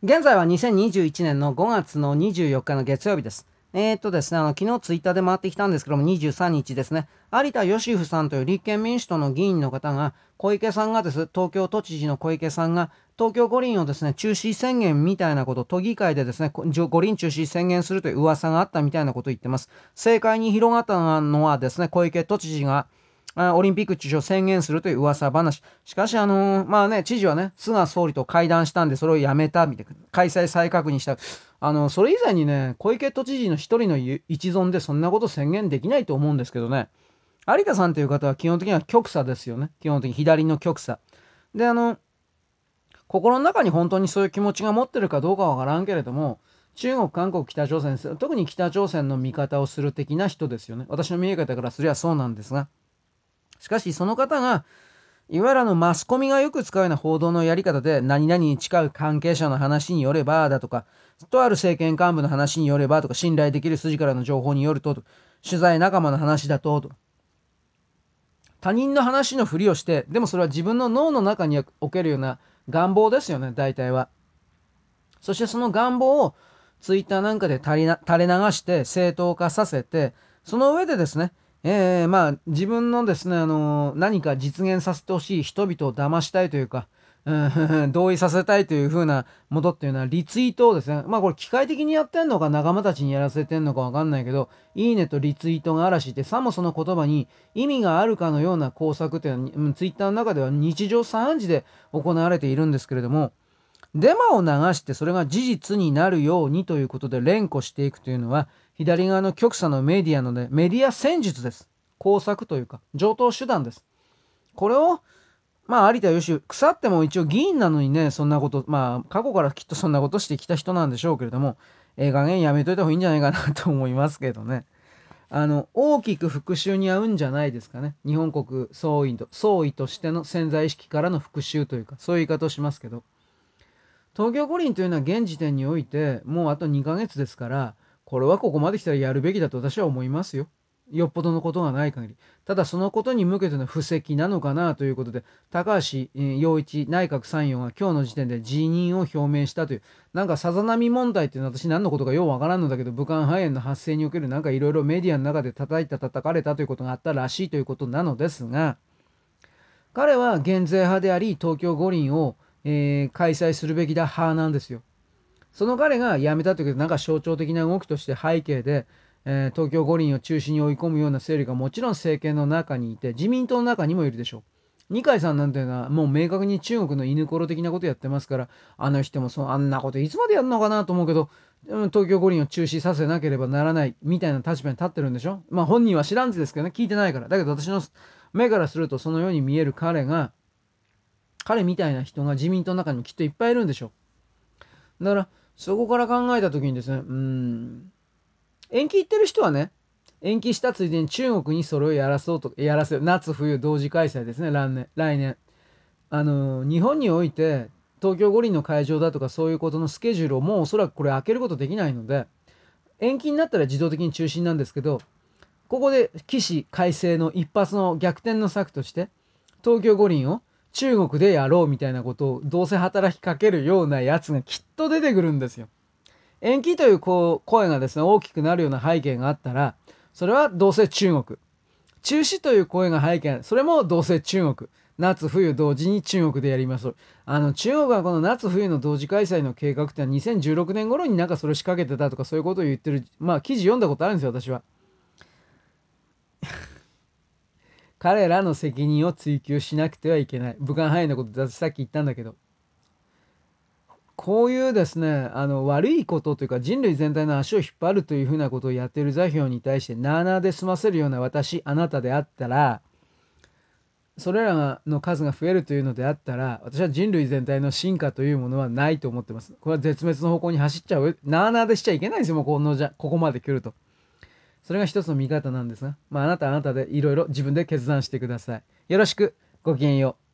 現在は2021年の5月の24日の月曜日です。えー、っとですね、あの、昨日ツイッターで回ってきたんですけども、23日ですね、有田義夫さんという立憲民主党の議員の方が、小池さんがです、東京都知事の小池さんが、東京五輪をですね、中止宣言みたいなこと、都議会でですね、五輪中止宣言するという噂があったみたいなことを言ってます。正解に広がったのはですね、小池都知事が、オリンピック中止を宣言するという噂話。しかし、あのー、まあね、知事はね、菅総理と会談したんで、それをやめた、みたいな。開催再確認した。あの、それ以前にね、小池都知事の一人の一存でそんなこと宣言できないと思うんですけどね。有田さんという方は基本的には極左ですよね。基本的に左の極左。で、あの、心の中に本当にそういう気持ちが持ってるかどうかわからんけれども、中国、韓国、北朝鮮、特に北朝鮮の味方をする的な人ですよね。私の見え方からすればそうなんですが。しかし、その方が、いわゆるのマスコミがよく使うような報道のやり方で、何々に近い関係者の話によれば、だとか、とある政権幹部の話によればとか、信頼できる筋からの情報によると、取材仲間の話だと、と。他人の話のふりをして、でもそれは自分の脳の中におけるような願望ですよね、大体は。そしてその願望をツイッターなんかで垂れ流して正当化させて、その上でですね、えー、まあ、自分のですね、あの、何か実現させてほしい人々を騙したいというか、うん、同意させたいというふうなものっていうのはリツイートをですね、まあこれ機械的にやってんのか仲間たちにやらせてんのかわかんないけど、いいねとリツイートが嵐ってさもその言葉に意味があるかのような工作っていうのは、ツイッターの中では日常茶飯事で行われているんですけれども、デマを流してそれが事実になるようにということで連呼していくというのは、左側の極左のメディアのね、メディア戦術です。工作というか、上等手段です。これを、まあ、有田義腐っても一応議員なのにね、そんなこと、まあ、過去からきっとそんなことしてきた人なんでしょうけれども、ええー、加減やめといた方がいいんじゃないかなと思いますけどね。あの、大きく復讐に合うんじゃないですかね。日本国総意と、総意としての潜在意識からの復讐というか、そういう言い方をしますけど、東京五輪というのは現時点において、もうあと2ヶ月ですから、これはここまで来たらやるべきだと私は思いますよ。よっぽどのことがない限り。ただそのことに向けての布石なのかなということで、高橋洋一内閣参与が今日の時点で辞任を表明したという、なんかさざ波問題っていうのは私何のことかようわからんのだけど、武漢肺炎の発生におけるなんかいろいろメディアの中で叩いた叩かれたということがあったらしいということなのですが、彼は減税派であり、東京五輪を、えー、開催するべきだ派なんですよ。その彼が辞めたということで、なんか象徴的な動きとして背景で、えー、東京五輪を中心に追い込むような勢力がもちろん政権の中にいて、自民党の中にもいるでしょう。二階さんなんていうのはもう明確に中国の犬ころ的なことやってますから、あの人もそあんなこといつまでやるのかなと思うけど、東京五輪を中止させなければならないみたいな立場に立ってるんでしょまあ本人は知らんずですけどね、聞いてないから。だけど私の目からするとそのように見える彼が、彼みたいな人が自民党の中にもきっといっぱいいるんでしょう。だから、そこから考えた時にですね、うん、延期言ってる人はね、延期したついでに中国にそれをやらそうと、やらせる。夏冬同時開催ですね、来年。来年。あの、日本において、東京五輪の会場だとかそういうことのスケジュールをもうおそらくこれ開けることできないので、延期になったら自動的に中止なんですけど、ここで起死改正の一発の逆転の策として、東京五輪を中国でやろうみたいなことをどうせ働きかけるようなやつがきっと出てくるんですよ。延期というこう声がですね、大きくなるような背景があったら、それはどうせ中国。中止という声が背景、それもどうせ中国。夏冬同時に中国でやります。あの、中国はこの夏冬の同時開催の計画ってのは2016年頃になんかそれ仕掛けてたとかそういうことを言ってる、まあ記事読んだことあるんですよ、私は。彼らの責任を追及しなくてはいけない。武漢肺炎のことさっき言ったんだけど。こういうですね、あの、悪いことというか人類全体の足を引っ張るというふうなことをやっている座標に対して、なあなあで済ませるような私、あなたであったら、それらの数が増えるというのであったら、私は人類全体の進化というものはないと思ってます。これは絶滅の方向に走っちゃう。なあなあでしちゃいけないんですよ、もうこのじゃ、ここまで来ると。それが一つの見方なんですが、まあ、あなたあなたでいろいろ自分で決断してください。よろしく、ごきげんよう。